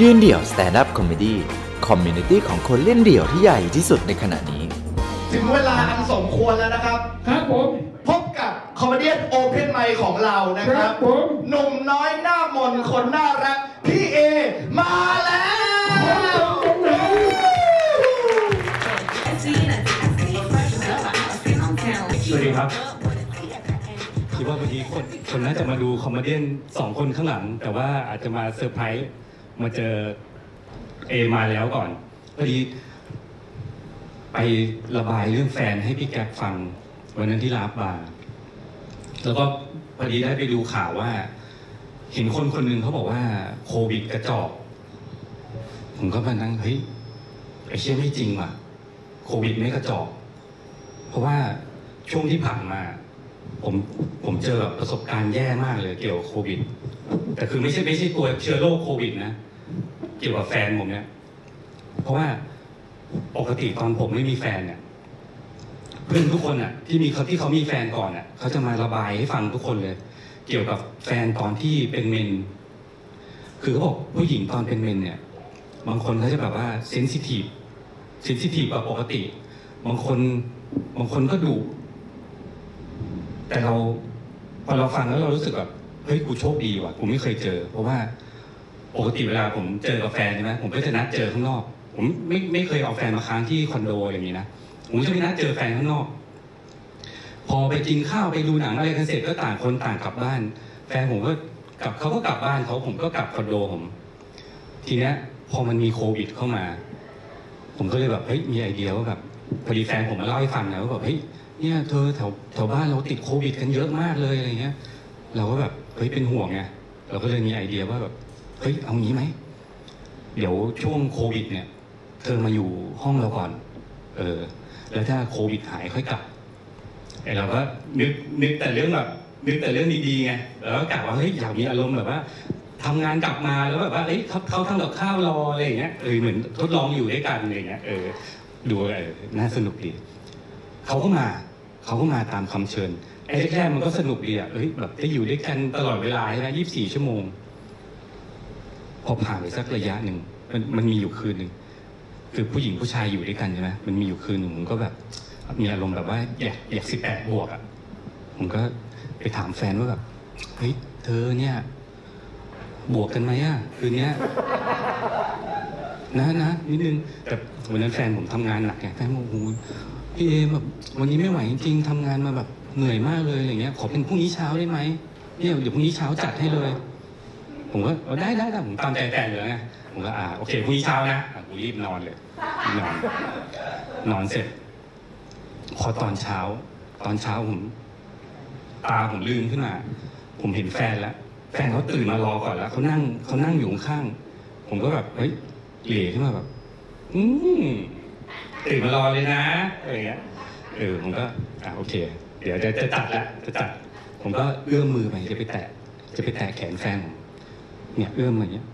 ยืนเดี่ยว Stand Up Comedy community ของคนเล่นเดี่ยวที่ใหญ่ที่สุดในขณะนี้ ถึงเวลาอันสมควรแล้วนะครับ ครับผม พบกับ comedy open mic ของเรานะครับ ครัรับบผม หนุ่มน้อยหน้ามนต์คนน่ารัก พี่เอมาแล้ว สวัสดีครับคิดว่าวันนี้คนคนน่าจะมาดู comedy สองคนข้างหลัง แต่ว่าอาจจะมาเซอร์ไพรส์ มาเจอเอมาแล้วก่อนพอดีไประบายเรื่องแฟนให้พี่แก๊ปฟัง วันนั้นที่ลาบบาร์แล้วก็พอดีได้ไปดูข่าวว่า เห็นคนคนหนึ่งเขาบอกว่าโควิดกระจอก ผมก็มานั่งเฮ้ยไอ้เชี่ยไม่จริงว่ะ โควิดไม่กระจอก เพราะว่าช่วงที่ผ่านมา ผมผมเจอแบบประสบการณ์แย่มากเลยเกี่ยวกับโควิด แต่คือไม่ใช่ไม่ใช่ตัวเชื้อโรคโควิดนะ เกี่ยวกับแฟนผมเนี่ย เพราะว่าปกติตอนผมไม่มีแฟนเนี่ย เพื่อนทุกคนอะ ที่มีเขาที่เขามีแฟนก่อนอะเขาจะมาระบายให้ฟังทุกคนเลย เกี่ยวกับแฟนตอนที่เป็นเมน คือเขาบอกผู้หญิงตอนเป็นเมนเนี่ย บางคนเขาจะแบบว่าเซนซิทีฟเซนซิทีฟกว่าปกติ บางคนบางคนก็ดุแต่เราพอเราฟังแล้วเรารู้สึกแบบเฮ้ยกูโชคดีว่ะกูไม่เคยเจอ เพราะว่า ปกติเวลาผมเจอกับแฟนใช่ไหมผมก็จะนัดเจอข้างนอก ผมไม่ไม่เคยเอาแฟนมาค้างที่คอนโดอย่างนี้นะผมจะไม่นัดเจอแฟนข้างนอก พอไปกินข้าวไปดูหนังอะไรกันเสร็จก็ต่างคนต่างกลับบ้าน แฟนผมก็กลับเขาก็กลับบ้านเขาผมก็กลับคอนโดผม ทีเนี้ยพอมันมีโควิดเข้ามา ผมก็เลยแบบเฮ้ยมีไอเดียว่าแบบพอดีแฟนผมมาเล่าให้ฟังนะว่าแบบเฮ้ยเนี่ยเธอแถวแถวบ้านเราติดโควิด กันเยอะมากเลยอะไรเงี้ย เราก็แบบเฮ้ยเป็นห่วงไงเราก็เลยมีไอเดียว่าแบบ เฮ้ยเอางี้ไหม เดี๋ยวช่วงโควิด เนี่ย เธอมาอยู่ห้องเราก่อน เออ แล้วถ้าโควิดหายค่อยกลับไอเราก็นึกนึกแต่เรื่องแบบนึกแต่เรื่องดีๆไงแล้วก็กะว่าเฮ้ยอยากมีอารมณ์แบบว่าทำงานกลับมาแล้วแบบว่าเอ้ยเขาเขาทำกับข้าวรออะไรอย่างเงี้ยเออเหมือนทดลองอยู่ด้วยกันอะไรอย่างเงี้ยเออดูเออน่าสนุกดีเขาก็มาเขาก็มาตามคำเชิญไอ้แรกๆมันก็สนุกดีอะเอ้ยแบบได้อยู่ด้วยกันตลอดเวลาใช่ไหมยี่สิบสี่ชั่วโมง พอผ่านไปสักระยะหนึ่งมันมันมีอยู่คืนหนึ่งคือผู้หญิงผู้ชายอยู่ด้วยกันใช่ไหมมันมีอยู่คืนหนึ่งผมก็แบบมีอารมณ์แบบว่าอยากอยากสิบแปดบวกอะผมก็ไปถามแฟนว่าแบบเฮ้ยเธอเนี่ย บวกกันไหมอะคืนเนี้ยนะนะนิดนึงแต่วันนั้นแฟนผมทำงานหนักไงแฟนบอกโอ้โหพี่เอแบบวันนี้ไม่ไหวจริงๆทำงานมาแบบเหนื่อยมากเลยอย่างเงี้ย ขอเป็นพรุ่งนี้เช้าได้ไหมเนี่ยเดี๋ยวพรุ่งนี้เช้าจัดให้เลย ผมก็เอาได้ได้ได้ผมตามใจแฟนเลยไงผมก็อ่าโอเคพรุ่งนี้เช้านะอะกูรีบนอนเลยนอนนอนเสร็จ พอตอนเช้า ตอนเช้าผม ตาผมลืมขึ้นมาผมเห็นแฟนแล้วแฟนเขาตื่นมารอก่อนแล้วเขานั่งเขานั่งอยู่ข้างๆผมก็แบบเฮ้ยเหล่ขึ้นมาแบบ อืมตื่นมารอเลยนะอะไรเงี้ยเออผมก็อะโอเค เดี๋ยวจะจะจัดละจะจัด ผมก็เอื้อมมือไปจะไปแตะ จะไปแตะแขนแฟนผม เนี่ยเอื้อมมาอย่างเงี้ย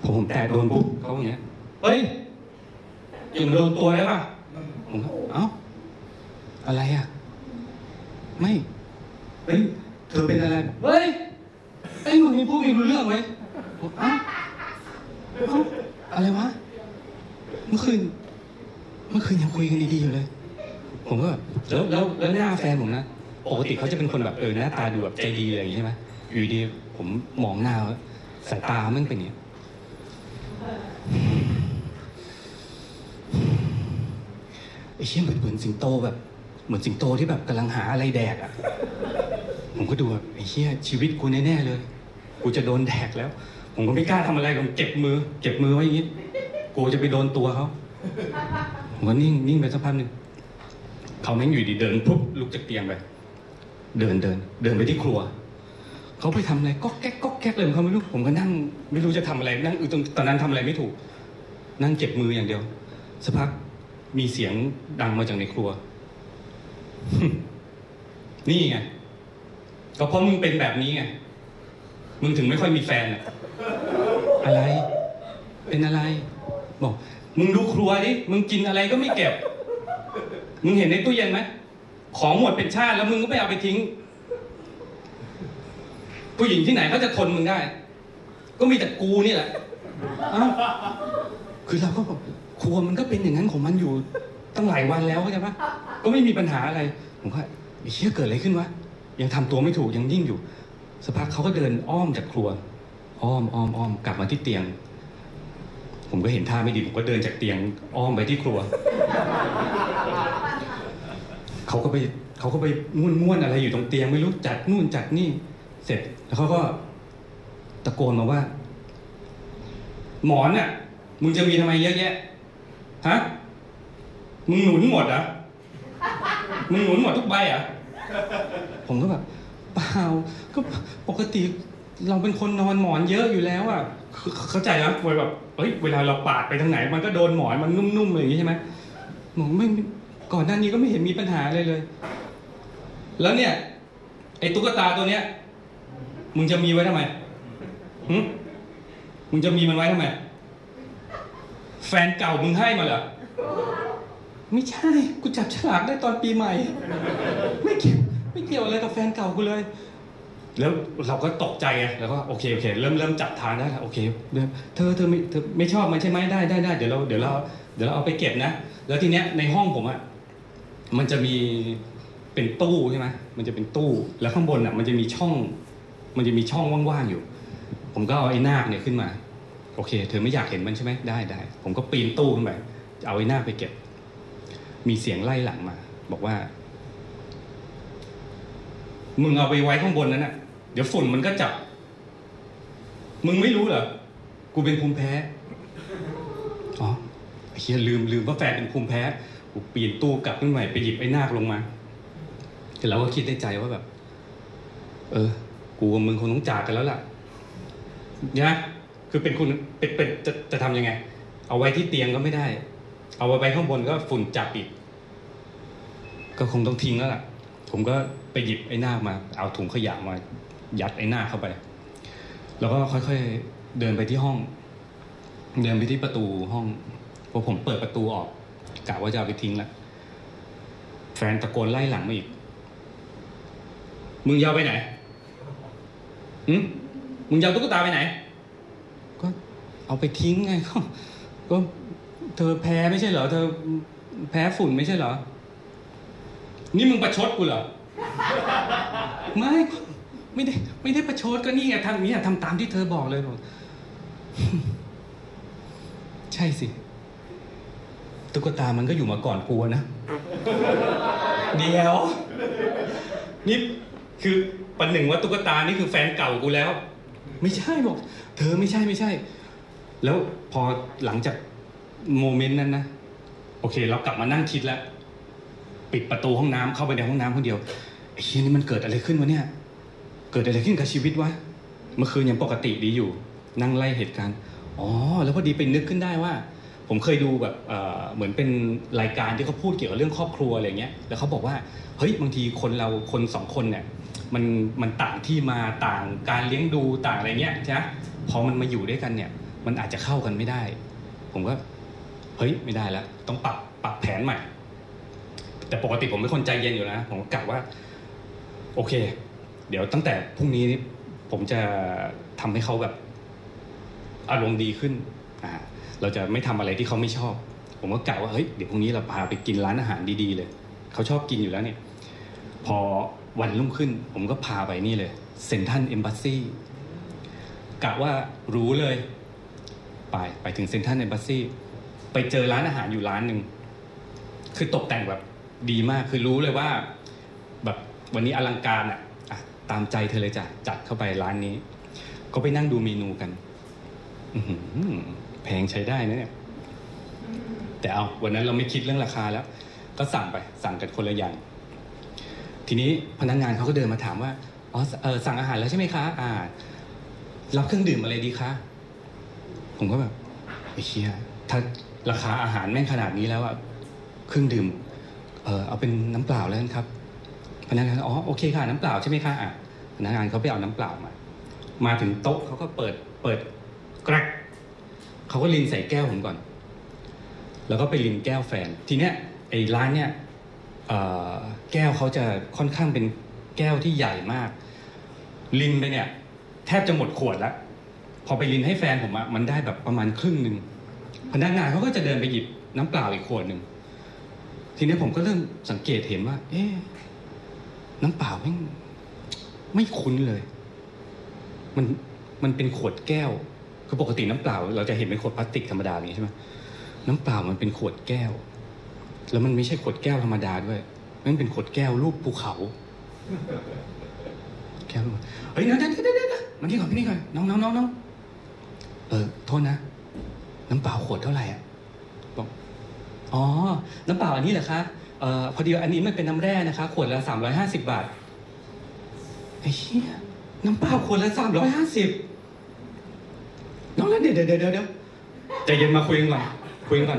พอผมแตะโดนปุ๊บเขาอย่างเงี้ยเฮ้ยอย่ามาโดนตัวได้ป่ะผมก็เอ้าอะไรอะ ไม่เฮ้ยเธอเป็นอะไรเฮ้ยไอ้หนุ่มนี่พูดไม่รู้เรื่องไหมผมเอ้าเอ้าอะไรวะเมื่อคืนเมื่อคืนยังคุยกันดีๆอยู่เลย ผมก็แบบแล้วแล้วแล้วหน้าแฟนผมนะปกติเขาจะเป็นคนแบบเออหน้าตาดูแบบใจดีอะไรอย่างงี้ใช่ไหมอยู่ดีผมมองหน้าแล้ว สายตามันเป็นอย่างนี้ไอ้เชี่ยเหมือนเหมือนสิงโตแบบ เหมือนสิงโตที่แบบกำลังหาอะไรแดกอะ ผมก็ดูแบบไอ้เชี่ยชีวิตกูแน่ๆเลย กูจะโดนแดกแล้ว ผมก็ไม่กล้าทำอะไรผมเก็บมือ เก็บมือไว้อย่างนี้กูจะไปโดนตัวเขาผมก็นิ่งนิ่งไปสักพักหนึ่งเขาแม่งอยู่ดีเดินปุ๊บลุกจากเตียงไปเดินเดิน เดินไปที่ครัว เขาไปทำอะไรก็แก๊กก็ แก๊กเลยเขาไม่รู้ผมก็นั่งไม่รู้จะทำอะไรนั่งอยู่ตรงตอนนั้นทำอะไรไม่ถูก นั่งเก็บมืออย่างเดียวสักพักมีเสียงดังมาจากในครัว นี่ไงก็เพราะมึงเป็นแบบนี้ไงมึงถึงไม่ค่อยมีแฟนอะอะไร เป็นอะไร บอก มึงดูครัวดิมึงกินอะไรก็ไม่เก็บ มึงเห็นในตู้เย็นไหมของหมดเป็นชาติแล้วมึงก็ไม่เอาไปทิ้ง ผู้หญิงที่ไหนเขาจะทนมึงได้ ก็มีแต่กูนี่แหละอ้าคือเราก็แบบครัวมันก็เป็นอย่างนั้นของมันอยู่ตั้งหลายวันแล้วเข้าใจปะก็ไม่มีปัญหาอะไร ผมก็ไอ้เชี่ยเกิดอะไรขึ้นวะ ยังทำตัวไม่ถูกยังยิ่งอยู่สักพักเขาก็เดินอ้อมจากครัว อ้อมอ้อมอ้อมกลับมาที่เตียง ผมก็เห็นท่าไม่ดีผมก็เดินจากเตียงอ้อมไปที่ครัว เขาก็ไปเขาก็ไปม้วนม้วนๆอะไรอยู่ตรงเตียงไม่รู้จัดนู่นจัดนี่ เสร็จแล้วเขาก็ตะโกนมาว่า หมอนน่ะ มึงจะมีทำไมเยอะแยะฮะมึงหนุนหมดอะมึงหนุนหมดทุกใบอะผมก็แบบเปล่าก็ปกติเราเป็นคนนอนหมอนเยอะอยู่แล้วอะเข้าใจนะเวลาแบบเอ้ยเวลาเราปาดไปทางไหน มันก็โดนหมอนมันนุ่มๆอะไรอย่างงี้ใช่ไหมผมไม่ก่อนหน้านี้ก็ไม่เห็นมีปัญหาอะไรเลย แล้วเนี่ย ไอ้ตุ๊กตาตัวเนี้ย มึงจะมีไว้ทำไมหึมึงจะมีมันไว้ทำไม แฟนเก่ามึงให้มาเหรอ ไม่ใช่ กูจับฉลากได้ตอนปีใหม่ ไม่เกี่ยว ไม่เกี่ยวอะไรกับแฟนเก่ากูเลย แล้วเราก็ตกใจไง แล้วก็โอเคโอเค เริ่มเริ่มจับทางได้แล้วโอเคเริ่มเธอเธอไม่เธอไม่ชอบมันใช่ไหมได้ได้ได้เดี๋ยวเราเดี๋ยวเราเดี๋ยวเราเอาไปเก็บนะ แล้วทีเนี้ยในห้องผมอะมันจะมีเป็นตู้ใช่ไหมมันจะเป็นตู้ แล้วข้างบนอะมันจะมีช่อง มันจะมีช่องว่างๆอยู่ ผมก็เอาไอ้นาคเนี่ยขึ้นมา โอเค เธอไม่อยากเห็นมันใช่ไหมได้ได้ผมก็ปีนตู้ขึ้นไปเอาไอ้นาคไปเก็บ มีเสียงไล่หลังมา บอกว่า มึงเอาไปไว้ข้างบนนั้นน่ะ เดี๋ยวฝุ่นมันก็จับ มึงไม่รู้เหรอกูเป็นภูมิแพ้อ๋อไอ้เฮียลืมลืมว่าแฟนเป็นภูมิแพ้กูปีนตู้กลับขึ้นใหม่ไปหยิบไอ้นาคลงมาแต่เราก็คิดในใจว่าแบบ เออ กูกับมึงคงต้องจากกันแล้วล่ะนะคือเป็นคุณเป็นเป็นจะจะทำยังไง เอาไว้ที่เตียงก็ไม่ได้ เอาไว้ข้างบนก็ฝุ่นจับอีก ก็คงต้องทิ้งแล้วล่ะ ผมก็ไปหยิบไอ้หน้ามา เอาถุงขยะมายัดไอ้หน้าเข้าไป แล้วก็ค่อยๆเดินไปที่ห้อง เดินไปที่ประตูห้องพอผมเปิดประตูออกกะว่าจะเอาไปทิ้งล้วแฟนตะโกนไล่หลังมาอีก มึงยาวไปไหน หืมมึงยาวตุ๊กตาไปไหน ก็เอาไปทิ้งไง ก็ก็เธอแพ้ไม่ใช่เหรอ เธอแพ้ฝุ่นไม่ใช่เหรอ นี่มึงประชดกูเหรอ ไม่ไม่ได้ ไม่ได้ประชดก็นี่ไงทำอย่างนี้ทำตามที่เธอบอกเลยบอกใช่สิ ตุ๊กตามันก็อยู่มาก่อนกูนะ เดียว นี่คือ ปันหนึ่งว่าตุ๊กตานี่คือแฟนเก่ากูแล้ว ไม่ใช่บอก เธอไม่ใช่ไม่ใช่ แล้วพอหลังจากโมเมนต์นั้นนะโอเค เรากลับมานั่งคิดแล้ว ปิดประตูห้องน้ำเข้าไปในห้องน้ำคนเดียวไอ้เฮียนี่มันเกิดอะไรขึ้นวะเนี่ย เกิดอะไรขึ้นกับชีวิตวะเมื่อคืนยังปกติดีอยู่ นั่งไล่เหตุการณ์อ๋อแล้วพอดีไปนึกขึ้นได้ว่า ผมเคยดูแบบเอ่อเหมือนเป็นรายการที่เขาพูดเกี่ยวกับเรื่องครอบครัวอะไรเงี้ยแล้วเขาบอกว่าเฮ้ยบางทีคนเราคนสองคนเนี่ย มันมันต่างที่มาต่างการเลี้ยงดูต่างอะไรเงี้ยใช่ไหมพอมันมาอยู่ด้วยกันเนี่ย มันอาจจะเข้ากันไม่ได้ ผมก็เฮ้ยไม่ได้แล้วต้องปรับปรับแผนใหม่ แต่ปกติผมเป็นคนใจเย็นอยู่นะผมก็กะว่า โอเค เดี๋ยวตั้งแต่พรุ่งนี้นี่ผมจะทำให้เขาแบบอารมณ์ดีขึ้นอ่าเราจะไม่ทำอะไรที่เขาไม่ชอบ ผมก็กะว่าเฮ้ยเดี๋ยวพรุ่งนี้เราพาไปกินร้านอาหารดีๆเลยเขาชอบกินอยู่แล้วเนี่ย พอ วันรุ่งขึ้น ผมก็พาไปนี่เลยเซนทันเอมบัสซี่กะว่ารู้เลย ไปไปถึงเซนทันเอมบัสซี่ไปเจอร้านอาหารอยู่ร้านหนึ่งคือตกแต่งแบบดีมากคือรู้เลยว่า แบบวันนี้อลังการอะอะตามใจเธอเลยจ้ะจัดเข้าไปร้านนี้ ก็ไปนั่งดูเมนูกันแพงใช้ได้นะเนี่ย แต่เอาวันนั้นเราไม่คิดเรื่องราคาแล้ว ก็สั่งไปสั่งกันคนละอย่าง ทีนี้พนักงานเขาก็เดินมาถามว่าอ๋อเออสั่งอาหารแล้วใช่ไหมคะอ่ารับเครื่องดื่มอะไรดีคะผมก็แบบไอ้เชี่ยถ้าราคาอาหารแม่งขนาดนี้แล้วอะเครื่องดื่ม เออเอาเป็นน้ำเปล่าแล้วกันครับพนักงานอ๋อโอเคค่ะน้ำเปล่าใช่ไหมคะอะพนักงานเขาไปเอาน้ำเปล่ามา มาถึงโต๊ะเขาก็เปิดเปิดกรกเขาก็ลินใส่แก้วผมก่อน แล้วก็ไปลินแก้วแฟน ทีเนี้ยไอ้ร้านเนี้ย แก้วเขาจะค่อนข้างเป็นแก้วที่ใหญ่มาก ลินไปเนี่ย แทบจะหมดขวดแล้วพอไปรินให้แฟนผมอะมันได้แบบประมาณครึ่งหนึ่งพนักงานเขาก็จะเดินไปหยิบน้ำเปล่าอีกขวดหนึ่งทีนี้ผมก็เริ่มสังเกตเห็นว่า เอ๊ะน้ำเปล่าไม่งไม่คุ้นเลย มันมันเป็นขวดแก้ว คือปกติน้ำเปล่า เราจะเห็นเป็นขวดพลาสติกธรรมดาอย่างนี้ใช่ไหมน้ำเปล่ามันเป็นขวดแก้ว แล้วมันไม่ใช่ขวดแก้วธรรมดาด้วย มันเป็นขวดแก้วรูปภูเขา แก้วรูปเฮ้ยเดี๋ยวเดี๋ยวเดี๋ยวเดี๋ยวมานี่ก่อนมานี่ก่อนน้องน้องน้องน้องเออโทษนะ น้ำเปล่าขวดเท่าไหร่อะบอกอ๋อ น้ำเปล่าอันนี้เหรอคะเอ่อพอดีอันนี้มันเป็นน้ำแร่นะคะ ขวดละสามร้อยห้าสิบบาทไอ้เหี้ยน้ำเปล่าขวดละสามร้อยห้าสิบน้องแล้วเดี๋ยวเดี๋ยวเดี๋ยวเดี๋ยวใจเย็นมาคุยกันก่อนคุยกันก่อน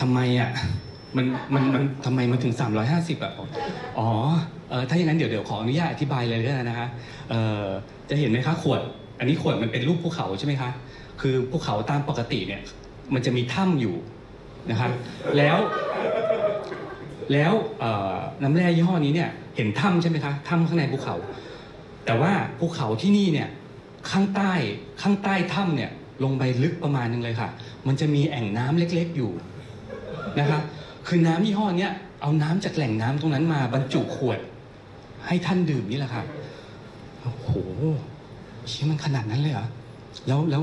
ทำไมอะมันมันมันทำไมมันถึง 350อะอ๋อเออถ้าอย่างนั้นเดี๋ยวเดี๋ยวขออนุญาตอธิบายเลยก็ได้นะคะเออจะเห็นไหมคะขวด อันนี้ขวดมันเป็นรูปภูเขาใช่ไหมคะ คือภูเขาตามปกติเนี่ย มันจะมีถ้ำอยู่นะครับ แล้ว แล้วเอ่อน้ำแร่ยี่ห้อนี้เนี่ย เห็นถ้ำใช่ไหมคะถ้ำข้างในภูเขา แต่ว่าภูเขาที่นี่เนี่ยข้างใต้ข้างใต้ถ้ำเนี่ย ลงไปลึกประมาณนึงเลยค่ะ มันจะมีแอ่งน้ำเล็ก ๆ อยู่ นะครับ คือน้ำยี่ห้อเนี้ยเอาน้ำจากแหล่งน้ำตรงนั้นมาบรรจุขวด ให้ท่านดื่มนี่แหละครับโอ้โหเชี่ยมันขนาดนั้นเลยเหรอแล้วแล้ว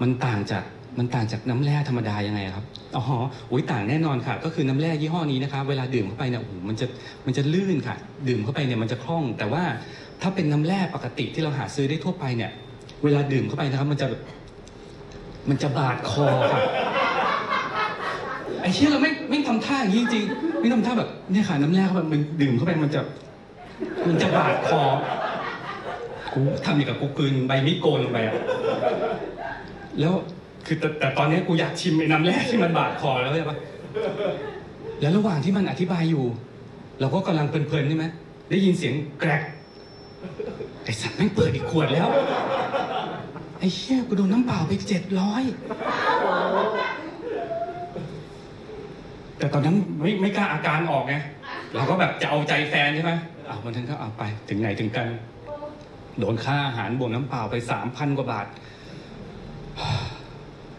มันต่างจากมันต่างจากน้ำแร่ธรรมดายังไงครับอ๋ออุ้ยต่างแน่นอนค่ะ ก็คือน้ำแร่ยี่ห้อนี้นะคะเวลาดื่มเข้าไปเนี่ยโอ้โหมันจะมันจะลื่นค่ะ ดื่มเข้าไปเนี่ยมันจะคล่อง แต่ว่าถ้าเป็นน้ำแร่ปกติที่เราหาซื้อได้ทั่วไปเนี่ย เวลาดื่มเข้าไปนะครับ มันจะ มันจะบาดคอค่ะ อ้เชี่ยเราไม่ไม่ทำท่าอย่างนี้จริงๆไม่ทำท่าแบบเนี่ยค่ะน้ำแร่เข้าไปมันดื่มเข้าไปมันจะ มันจะบาดคอกูทำอย่างกับกูกลืนใบมิดโกนลงไปอะแล้วคือแต่แต่ตอนนี้กูอยากชิมไอ้น้ำแร่ที่มันบาดคอแล้วใช่ปะแล้วระหว่างที่มันอธิบายอยู่ เราก็กำลังเพลินๆใช่ไหมได้ยินเสียงแกรกไอ้สัตว์แม่งเปิดอีกขวดแล้ว ไอ้เชี่ยกูโดนน้ำเปล่าไปเจ็ดร้อย แต่ตอนนั้นไม่ไม่กล้าอาการออกไงเราก็แบบจะเอาใจแฟนใช่ไหมอะวันนั้นก็เอาไปถึงไหนถึงกัน โดนค่าอาหารบวกน้ำเปล่าไปสามพันกว่าบาท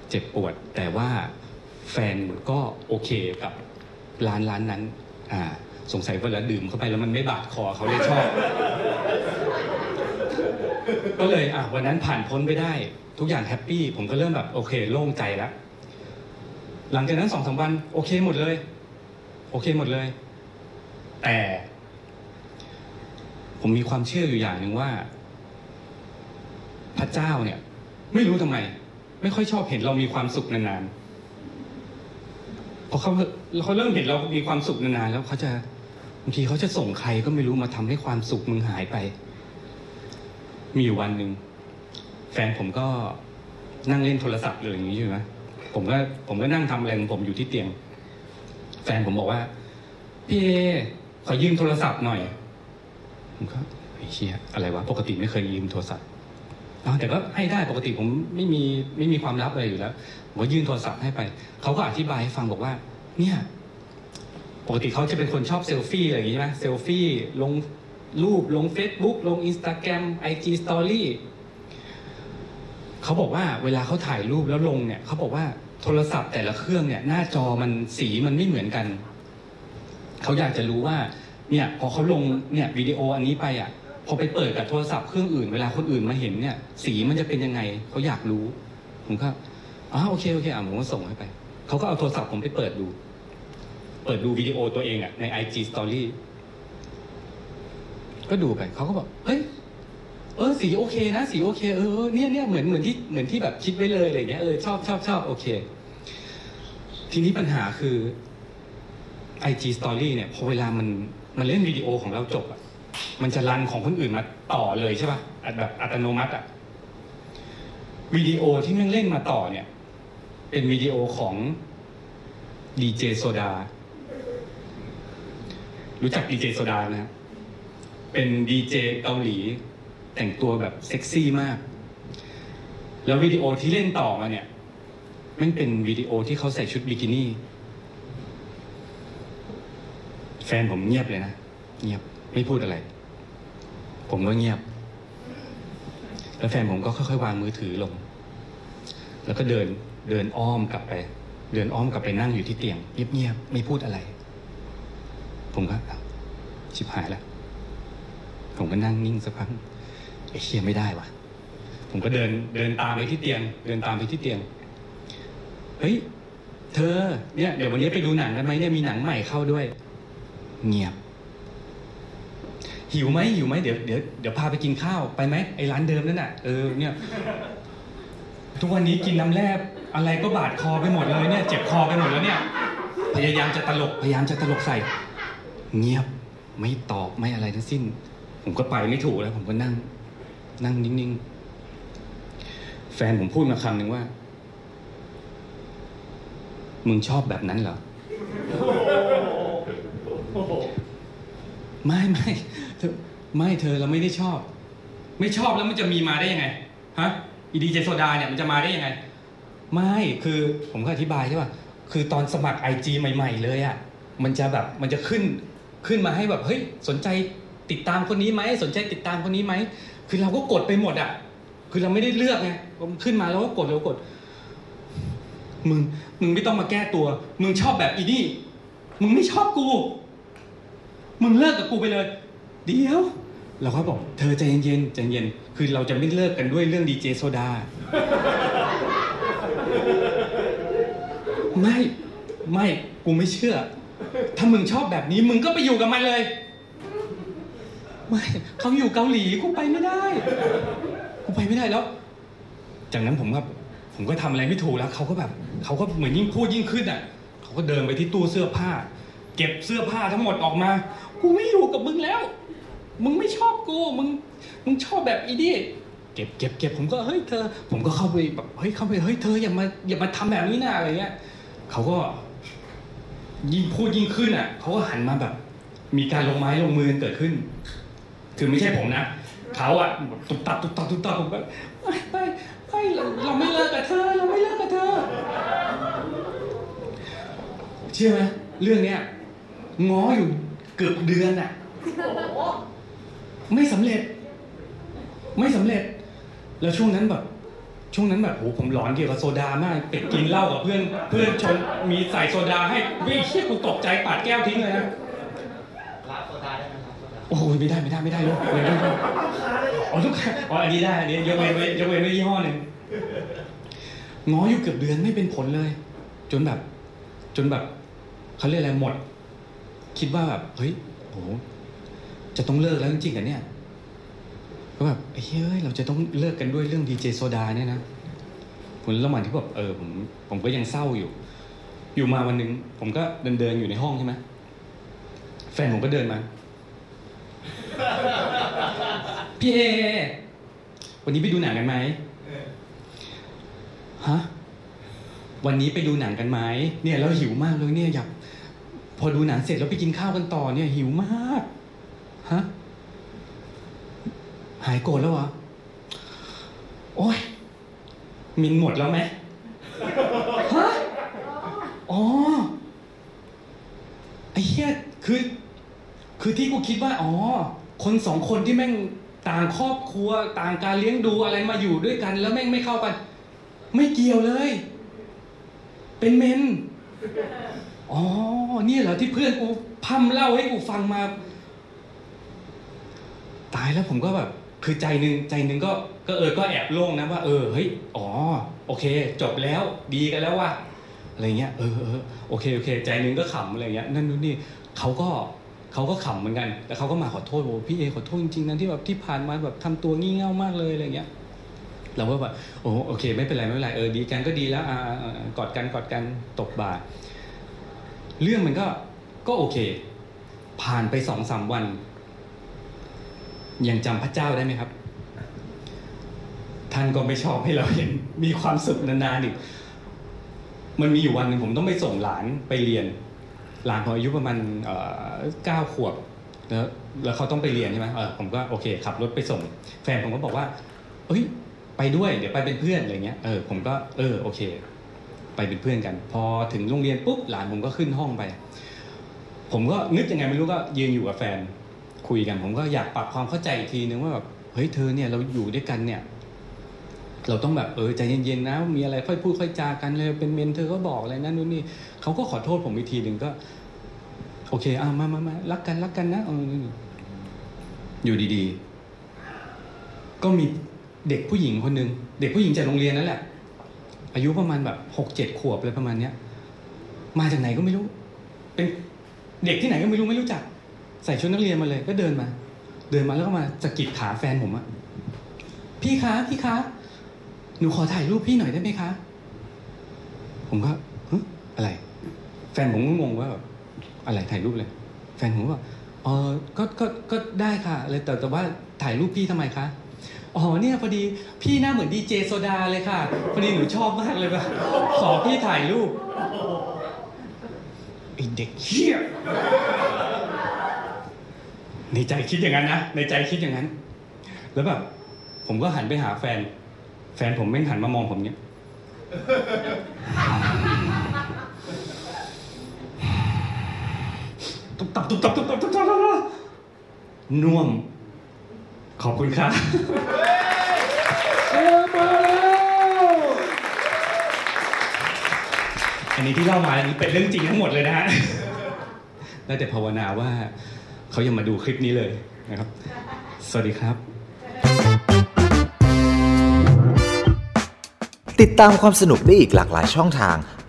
เจ็บปวด แต่ว่าแฟนก็โอเคกับร้านร้านนั้น อ่า สงสัยเวลาดื่มเข้าไปแล้วมันไม่บาดคอเขาเลยชอบ ก็เลยอะวันนั้นผ่านพ้นไปได้ ทุกอย่างแฮปปี้ ผมก็เริ่มแบบโอเค โล่งใจแล้ว หลังจากนั้นสองสามวัน โอเคหมดเลย โอเคหมดเลย แต่ ผมมีความเชื่ออยู่อย่างหนึ่งว่า พระเจ้าเนี่ย ไม่รู้ทำไม ไม่ค่อยชอบเห็นเรามีความสุขนานๆพอเขาเขาเริ่มเห็นเรามีความสุขนานๆแล้วเขาจะบางทีเขาจะส่งใครก็ไม่รู้มาทำให้ความสุขมึงหายไป มีอยู่วันหนึ่งแฟนผมก็นั่งเล่นโทรศัพท์เลยอย่างนี้ใช่ไหม ผมก็ผมก็นั่งทำอะไรของผมอยู่ที่เตียง แฟนผมบอกว่า พี่เอขอยืมโทรศัพท์หน่อย ผมก็ไอ้เชี่ยอะไรวะปกติไม่เคยยืมโทรศัพท์แต่ก็ให้ได้ปกติผมไม่มีไม่มีความลับอะไรอยู่แล้วผมก็ยื่นโทรศัพท์ให้ไปเขาก็อธิบายให้ฟังบอกว่า เนี่ย ปกติเขาจะเป็นคนชอบเซลฟี่อะไรอย่างนี้ใช่ไหมเซลฟี่ลงรูปลง Facebook ลง Instagram IG Story เขาบอกว่าเวลาเขาถ่ายรูปแล้วลงเนี่ยเขาบอกว่าโทรศัพท์แต่ละเครื่องเนี่ย หน้าจอมันสีมันไม่เหมือนกัน เขาอยากจะรู้ว่า เนี่ย พอเขาลงเนี่ยวิดีโออันนี้ไปอะพอไปเปิดกับโทรศัพท์เครื่องอื่นเวลาคนอื่นมาเห็นเนี่ย สีมันจะเป็นยังไงเขาอยากรู้ผมก็อ๋อโอเคโอเคอะผมก็ส่งให้ไปเขาก็เอาโทรศัพท์ผมไปเปิดดู เปิดดูวิดีโอตัวเองอะใน IG Story ก็ดูไปเขาก็บอกเฮ้ย เออสีโอเคนะสีโอเคเออเนี่ยเนี่ยเหมือนเหมือนที่เหมือนที่แบบคิดไว้เลยอะไรเงี้ยเออชอบชอบชอบโอเค ทีนี้ปัญหาคือ IG Story เนี่ยพอเวลามันมันเล่นวิดีโอของเราจบอะมันจะรันของคนอื่นมาต่อเลยใช่ป่ะแบบอัตโนมัติอะวิดีโอที่มันเล่นมาต่อเนี่ย เป็นวิดีโอของดีเจโซดา รู้จักดีเจโซดาไหมครับเป็นดีเจเกาหลี แต่งตัวแบบเซ็กซี่มาก แล้ววิดีโอที่เล่นต่อมาเนี่ยมันเป็นวิดีโอที่เขาใส่ชุดบิกินี่ แฟนผมเงียบเลยนะ เงียบไม่พูดอะไร ผมก็เงียบ แล้วแฟนผมก็ค่อยๆวางมือถือลง แล้วก็เดินเดินอ้อมกลับไป เดินอ้อมกลับไปนั่งอยู่ที่เตียงเงียบๆไม่พูดอะไร ผมก็ชิบหายแล้วผมก็นั่งนิ่งสักพัก ไอ้เชียไม่ได้วะผมก็เดินเดินตามไปที่เตียง เดินตามไปที่เตียง เฮ้ย เธอ เนี่ยเดี๋ยววันนี้ไปดูหนังกันไหมเนี่ยมีหนังใหม่เข้าด้วย เงียบ หิวไหมหิวไหมเดี๋ยวเดี๋ยวเดี๋ยวพาไปกินข้าวไปไหมไอ้ร้านเดิมนั่นน่ะเออเนี่ย ทุกวันนี้กินน้ำแร่อะไรก็บาดคอไปหมดเลยเนี่ย เจ็บคอไปหมดแล้วเนี่ย พยายามจะตลกพยายามจะตลกใส่ เงียบไม่ตอบไม่อะไรทั้งสิ้น ผมก็ไปไม่ถูกแล้ว ผมก็นั่ง นั่งนิ่งๆ แฟนผมพูดมาคำหนึ่งว่า มึงชอบแบบนั้นเหรอ ไม่ไม่เธอไม่เธอเราไม่ได้ชอบ ไม่ชอบแล้วมันจะมีมาได้ยังไง ฮะ อีดีเจโซดาเนี่ยมันจะมาได้ยังไง ไม่คือผมก็อธิบายใช่ป่ะ คือตอนสมัครไอจีใหม่ ๆ เลยอะ่ะ มันจะแบบมันจะขึ้นขึ้นมาให้แบบเฮ้ยสนใจติดตามคนนี้ไหมสนใจติดตามคนนี้ไหม คือเราก็กดไปหมดอะ คือเราไม่ได้เลือกไงขึ้นมาเราก็กดเราก็กด มึง มึงไม่ต้องมาแก้ตัว มึงชอบแบบอีนี่ มึงไม่ชอบกู มึงเลิกกับกูไปเลย เดี๋ยว เราก็บอกเธอใจเย็นๆใจเย็น คือเราจะไม่เลิกกันด้วยเรื่องดีเจโซดา ไม่ ไม่ กูไม่เชื่อ ถ้ามึงชอบแบบนี้ มึงก็ไปอยู่กับมันเลย ไม่เขาอยู่เกาหลีกูไปไม่ได้กูไปไม่ได้แล้ว จากนั้นผมก็ผมก็ทำอะไรไม่ถูกแล้วเขาก็แบบเขาก็เหมือนยิ่งพูดยิ่งขึ้นอะเขาก็เดินไปที่ตู้เสื้อผ้า เก็บเสื้อผ้าทั้งหมดออกมากูไม่อยู่กับมึงแล้ว มึงไม่ชอบกูมึงมึงชอบแบบอีนี่เก็บเก็บเก็บผมก็เฮ้ยเธอ ผมก็เข้าไปแบบเฮ้ยเข้าไปเฮ้ยเธออย่ามาอย่ามาทำแบบนี้นะอะไรเงี้ยเขาก็ยิ่งพูดยิ่งขึ้นอะเขาก็หันมาแบบ มีการลงไม้ลงมือเกิดขึ้น คือไม่ใช่ผมนะเขาอะตุบตับตุบตับตุบตับผมก็ไม่ไม่ไม่เราเราไม่เลิกกับเธอเราไม่เลิกกับเธอ เชื่อไหมเรื่องเนี้ยง้ออยู่เกือบเดือนอะไม่สำเร็จ ไม่สำเร็จ แล้วช่วงนั้นแบบช่วงนั้นแบบโหผมหลอนเกี่ยวกับโซดามากไปกินเหล้ากับเพื่อน เพื่อนชนมีใส่โซดาให้ไม่เชี่ยกูตกใจปาดแก้วทิ้งเลยนะ รับโซดาได้ไหมครับ โซดาโอ้ยไม่ได้ไม่ได้ไม่ได้ลูกไม่ได้ลูกอ๋อลูกค้าอ๋ออันนี้ได้อันนี้ยกเว้นไว้ยกเว้นไว้ยี่ห้อหนึ่งง้ออยู่เกือบเดือนไม่เป็นผลเลย จนแบบ จนแบบเขาเรียกอะไรหมด คิดว่าแบบเฮ้ยโหจะต้องเลิกแล้วจริงๆกันเนี่ยก็แบบเฮ้ยเราจะต้องเลิกกันด้วยเรื่องดีเจโซดาเนี่ยนะผมระหว่างที่แบบเออผมผมก็ยังเศร้าอยู่ อยู่มาวันหนึ่งผมก็เดินเดินๆอยู่ในห้องใช่ไหมแฟนผมก็เดินมา พี่เอ วันนี้ไปดูหนังกันไหมฮะ วันนี้ไปดูหนังกันไหมเนี่ยเราหิวมากเลยเนี่ยอยากพอดูหนังเสร็จแล้วไปกินข้าวกันต่อเนี่ยหิวมาก ฮะ หายโกรธแล้วเหรอโอ้ย มินหมดแล้วไหมฮะ อ๋อ ไอ้เหี้ย คือ คือที่กูคิดว่า อ๋อ คนสองคนที่แม่งต่างครอบครัวต่างการเลี้ยงดูอะไรมาอยู่ด้วยกัน แล้วแม่งไม่เข้ากัน ไม่เกี่ยวเลย เป็นเมนอ๋อนี่เหรอที่เพื่อนกูพร่ำเล่าให้กูฟังมา ตายแล้วผมก็แบบ คือใจหนึ่งใจหนึ่งก็ก็เออก็แอบโล่งนะว่า เออเฮ้ยอ๋อ โอเค จบแล้วดีกันแล้วว่ะอะไรเงี้ยเออเออโอเคโอเค ใจหนึ่งก็ขำอะไรเงี้ยนั่นนู่นนี่เขาก็ เขาก็ขำเหมือนกัน แต่เขาก็มาขอโทษบอกว่าพี่เอขอโทษจริงๆนะที่แบบที่ผ่านมาแบบทำตัวงี่เง่ามากเลยอะไรเงี้ยเราก็แบบโอ้โอเค ไม่เป็นไรไม่เป็นไรเออดีกันก็ดีแล้วอ่าอ่าอ่ากอดกันกอดกันตบบ่าเรื่องมันก็ก็โอเค ผ่านไปสองสามวัน ยังจำพระเจ้าได้ไหมครับ ท่านก็ไม่ชอบให้เราเห็นมีความสุขนานๆอีกมันมีอยู่วันหนึ่งผมต้องไปส่งหลานไปเรียน หลานผมอายุประมาณเอ่อเก้าขวบแล้วแล้วเขาต้องไปเรียนใช่ไหมเออผมก็โอเคขับรถไปส่ง แฟนผมก็บอกว่า เอ้ย ไปด้วย เดี๋ยวไปเป็นเพื่อนอะไรเงี้ย เออ ผมก็ เออ โอเค ไปเป็นเพื่อนกัน พอถึงโรงเรียนปุ๊บ หลานผมก็ขึ้นห้องไป ผมก็นึกยังไงไม่รู้ก็ยืนอยู่กับแฟน คุยกัน ผมก็อยากปรับความเข้าใจอีกทีนึงว่าแบบ เฮ้ย เธอเนี่ย เราอยู่ด้วยกันเนี่ย เราต้องแบบ เออ ใจเย็นๆนะ มีอะไรค่อยพูดค่อยจากันเลย เป็นเมนเธอก็บอกอะไรนั่นนู่นนี่เขาก็ขอโทษผมอีกทีหนึ่งก็ โอเคอะมามามารักกันรักกันนะเอออยู่ดีๆ ก็มีเด็กผู้หญิงคนหนึ่งเด็กผู้หญิงจากโรงเรียนนั่นแหละ อายุประมาณแบบหกเจ็ดขวบอะไรประมาณเนี้ย มาจากไหนก็ไม่รู้ เป็นเด็กที่ไหนก็ไม่รู้ไม่รู้จัก ใส่ชุดนักเรียนมาเลย ก็เดินมา เดินมาแล้วก็มาสะกิดขาแฟนผมอะพี่คะพี่คะหนูขอถ่ายรูปพี่หน่อยได้ไหมคะ ผมก็ฮะอะไร แฟนผมก็งงว่าแบบ อะไรถ่ายรูปเลยแฟนผมบอกเออก็ก็ก็ได้ค่ะเลยแต่แต่ว่าถ่ายรูปพี่ทำไมคะอ๋อเนี่ยพอดีพี่หน้าเหมือนดีเจโซดาเลยค่ะพอดีหนูชอบมากเลยแบบขอพี่ถ่ายรูปไอเด็กเหี้ยในใจคิดอย่างนั้นนะในใจคิดอย่างนั้น แล้วแบบผมก็หันไปหาแฟน แฟนผมแม่งหันมามองผมเนี้ย ตุบตับตุบตับตุบตับตุบตับตุบตับน่วม ขอบคุณครับอันนี้ที่เล่ามาอันนี้เป็นเรื่องจริงทั้งหมดเลยนะฮะได้แต่ภาวนาว่าเขายังมาดูคลิปนี้เลยนะครับ สวัสดีครับ ติดตามความสนุกได้อีกหลากหลายช่องทาง